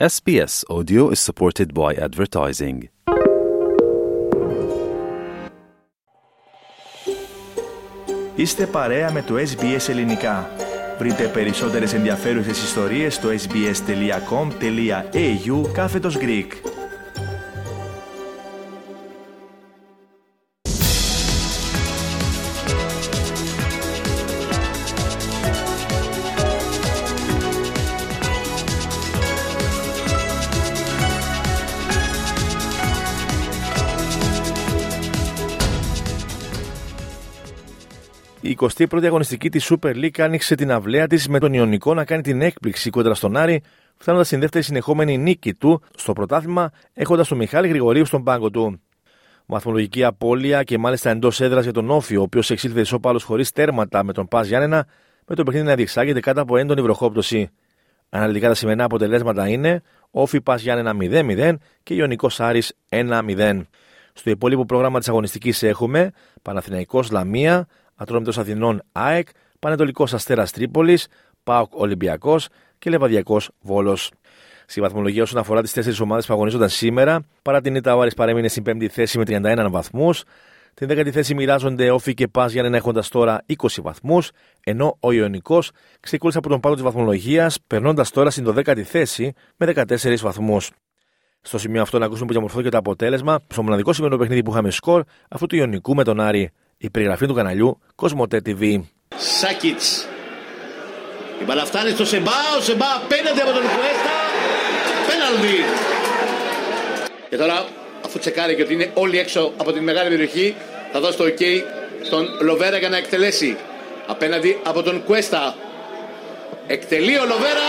SBS Audio is supported by advertising. Είστε παρέα με το SBS Ελληνικά. Βρείτε περισσότερες ενδιαφέρουσες ιστορίες στο sbs.com.au κάθετος Greek. Η 21η αγωνιστική της Super League άνοιξε την αυλαία της με τον Ιωνικό να κάνει την έκπληξη κόντρα στον Άρη, φτάνοντας στην δεύτερη συνεχόμενη νίκη του στο πρωτάθλημα, έχοντας τον Μιχάλη Γρηγορίου στον πάγκο του. Βαθμολογική απώλεια και μάλιστα εντός έδρας για τον Όφη, ο οποίος εξήλθε ισόπαλο χωρίς τέρματα με τον Πας Γιάννενα, με το παιχνίδι να διεξάγεται κάτω από έντονη βροχόπτωση. Αναλυτικά τα σημερινά αποτελέσματα είναι Όφη Πας Γιάννενα 0-0 και Ιωνικός Άρης 1-0. Στο υπόλοιπο πρόγραμμα της αγωνιστικής έχουμε Παναθηναϊκός Λαμία, Ατρόμητος Αθηνών ΑΕΚ, Πανετολικός Αστέρας Τρίπολης, ΠΑΟΚ Ολυμπιακός και Λεβαδιακό Βόλος. Στη βαθμολογία όσον αφορά τις τέσσερις ομάδες που αγωνίζονταν σήμερα, παρά την ήττα ο Άρης παρέμεινε στην πέμπτη θέση με 31 βαθμούς. Την δέκατη θέση μοιράζονται Όφη και Πας για να έχοντας τώρα 20 βαθμούς, ενώ ο Ιωνικός ξεκόλλησε από τον πάτο της βαθμολογίας, περνώντας τώρα στην 12η θέση με 14 βαθμούς. Στο σημείο αυτό να ακούσουμε που διαμορφώθηκε το αποτέλεσμα στο μοναδικό σημερινό παιχνίδι που είχαμε σκορ αυτού του Ιωνικού με τον Άρη. Η περιγραφή του καναλιού Κοσμοτέ TV. Σάκητς. Η μπαλά φτάνει στο Σεμπά, ο Σεμπά απέναντι από τον Κουέστα. Πέναλτι. Και τώρα, αφού τσεκάρει και ότι είναι όλοι έξω από την μεγάλη περιοχή, θα δώσει το OK στον Λοβέρα για να εκτελέσει. Απέναντι από τον Κουέστα. Εκτελεί ο Λοβέρα.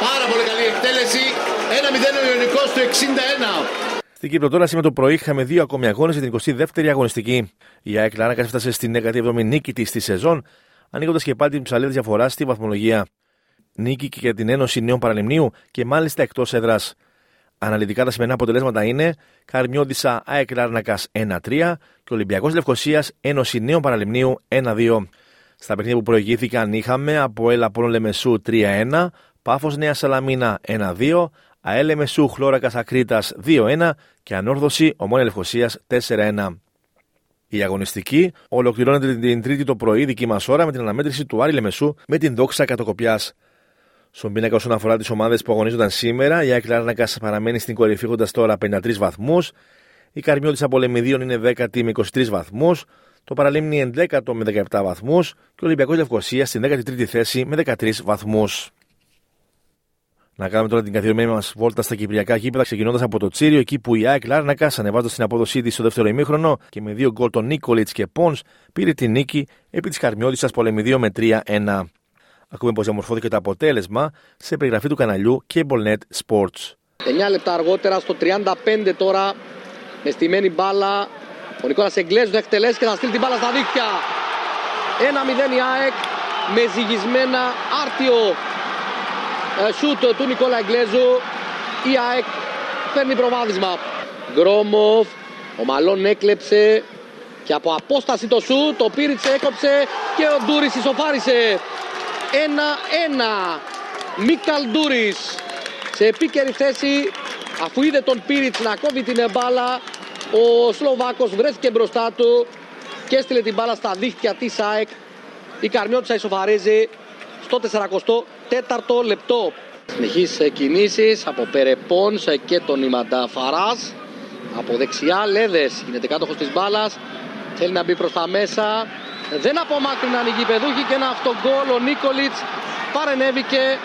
Πάρα πολύ καλή εκτέλεση. 1-0 ο Ιωνικός του 61. Στην Κύπρο τώρα σήμερα το πρωί είχαμε δύο ακόμη αγώνες για την 22η αγωνιστική. Η ΑΕΚ Λάρακα έφτασε στην 17η νίκη της στη σεζόν, ανοίγοντας και πάλι την ψαλίδα διαφοράς στη βαθμολογία. Νίκη και για την Ένωση Νέων Παραλιμνίου και μάλιστα εκτός έδρας. Αναλυτικά τα σημερινά αποτελέσματα είναι Καρμιώδησα ΑΕΚ Λάρνακας 1-3 και Ολυμπιακός Λευκοσίας Ένωση Νέων Παραλιμνίου 1-2. Στα παιχνίδια που προηγήθηκαν είχαμε από Έλα Πόνο Λεμεσού 3-1, Πάφος Νέας Σαλαμίνα 1-2, ΑΕΛ Μεσού Χλώρακα Ακρίτα 2-1 και Ανόρθωση Ομόνια Λευκοσίας 4-1. Η αγωνιστική ολοκληρώνεται την Τρίτη το πρωί δική μας ώρα με την αναμέτρηση του Άρη Λεμεσού με την δόξα Κατοκοπιά. Στον πίνακα όσον αφορά τις ομάδες που αγωνίζονταν σήμερα, η Άκη Λάρνακας παραμένει στην κορυφή έχοντας τώρα 53 βαθμούς. Η Καρμιώτης Απολεμιδίων είναι 10η με 23 βαθμούς. Το Παραλίμνη 11ο με 17 βαθμούς και ο Ολυμπιακός Λευκοσίας στην 13η θέση με 13 βαθμούς. Να κάνουμε τώρα την καθιερωμένη μας βόλτα στα κυπριακά γήπεδα, ξεκινώντας από το Τσίριο, εκεί που η ΑΕΚ Λάρνακα, ανεβάζοντας την απόδοσή της στο δεύτερο ημίχρονο και με δύο γκολ των Νίκολιτς και Πόνς, πήρε την νίκη επί της Καρμιώτησα πολεμιδίου με 3-1. Ακούμε πώ διαμορφώθηκε το αποτέλεσμα σε περιγραφή του καναλιού CableNet Sports. 9 λεπτά αργότερα, στο 35 τώρα, με στημένη μπάλα, ο Νικόλας Εγκλέζου θα εκτελέσει και θα στείλει την μπάλα στα δίχτυα. 1-0 η ΑΕΚ με ζυγισμένα άρτιο ε, σούτ του Νικόλα Εγκλέζου. Η ΑΕΚ παίρνει προβάδισμα. Γκρόμοφ, ο Μαλόν έκλεψε και από απόσταση το σούτ, το Πίριτσε έκοψε και ο Ντούρις ισοφάρισε. 1-1. Μίκαλ Ντούρις σε επίκαιρη θέση αφού είδε τον Πίριτς να κόβει την μπάλα ο Σλοβάκος βρέθηκε μπροστά του και έστειλε την μπάλα στα δίχτυα της ΑΕΚ η Καρμιώτησα ισοφαρίζει στο 44ο λεπτό. Συνεχείς κινήσεις από Περεπών και τον Ιμαντά Φαράς. Από δεξιά Λέδες γίνεται κάτοχος της μπάλας. Θέλει να μπει προς τα μέσα. Δεν απομάκρυναν οι γηπεδούχοι και ένα αυτογκόλ ο Νίκολιτς παρενέβηκε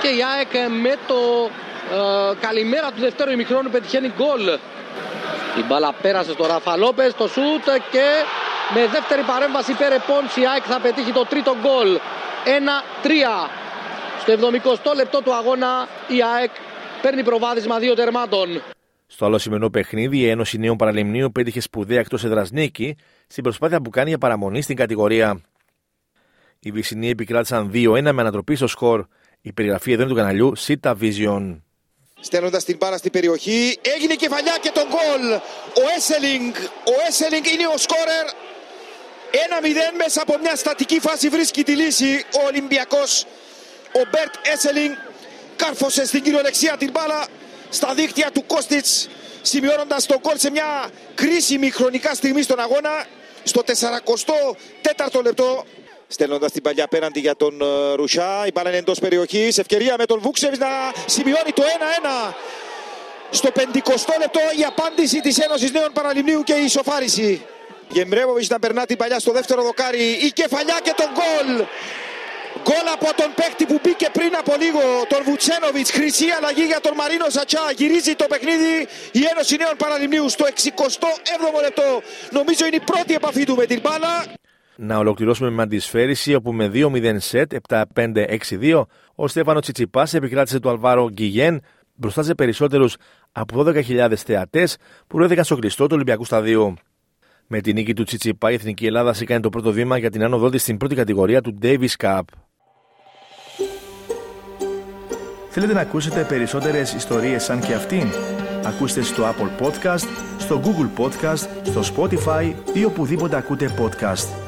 και η ΑΕΚ με το ε, καλημέρα του δευτέρου ημιχρόνου πετυχαίνει γκολ. Η μπάλα πέρασε στο Ραφα Λόπες, το σούτ και με δεύτερη παρέμβαση Περεπόνς η ΑΕΚ θα πετύχει το τρίτο γκολ. 1-3. Στο 70 λεπτό του αγώνα η ΑΕΚ παίρνει προβάδισμα δύο τερμάτων. Στο άλλο σημερινό παιχνίδι, η Ένωση Νέων Παραλιμνίου πέτυχε σπουδαία εκτός έδρας νίκη στην προσπάθεια που κάνει για παραμονή στην κατηγορία. Οι Βυσσινοί επικράτησαν 2-1 με ανατροπή στο σκορ. Η περιγραφή εδώ είναι του καναλιού Cyta Vision. Στέλνοντας την μπάλα στην περιοχή, έγινε κεφαλιά και το γκολ. Ο Έσελινκ, ο Έσελινκ είναι ο σκόρερ 1-0 μέσα από μια στατική φάση βρίσκει τη λύση ο Ολυμπιακός. Ο Μπερτ Έσελινκ κάρφωσε στην κυριολεξία την μπάλα στα δίχτυα του Κώστιτς σημειώνοντας τον κόλ σε μια κρίσιμη χρονικά στιγμή στον αγώνα στο 44ο λεπτό. Στέλνοντας την παλιά απέναντι για τον ε, Ρουσιά η μπάλα είναι εντός περιοχής. Ευκαιρία με τον Βούξεβς να σημειώνει το 1-1 στο 50 λεπτό η απάντηση της Ένωσης Νέων Παραλιμνίου και η ισοφάριση Γεμρέβοβιτς να περνά την παλιά στο δεύτερο δοκάρι η κεφαλιά και τον γκολ Γκολ από τον παίκτη που μπήκε πριν από λίγο, τον Βουτσένοβιτς. Χρυσή αλλαγή για τον Μαρίνο Ζατσά. Γυρίζει το παιχνίδι η Ένωση Νέων Παραλιμνίου στο 67ο λεπτό. Νομίζω είναι η πρώτη επαφή του με την μπάλα. Να ολοκληρώσουμε με αντισφαίριση όπου με 2-0 σετ 7-5-6-2 ο Στέφανο Τσιτσιπάς επικράτησε του Αλβάρο Γκυγέν μπροστά σε περισσότερους από 12.000 θεατές που βρέθηκαν στο κλειστό του Ολυμπιακού Σταδίου. Με την νίκη του Τσιτσιπά, η Εθνική Ελλάδα έκανε το πρώτο βήμα για την άνοδό της στην πρώτη κατηγορία του Davis Cup. Θέλετε να ακούσετε περισσότερες ιστορίες σαν και αυτήν; Ακούστε στο Apple Podcast, στο Google Podcast, στο Spotify ή οπουδήποτε ακούτε podcast.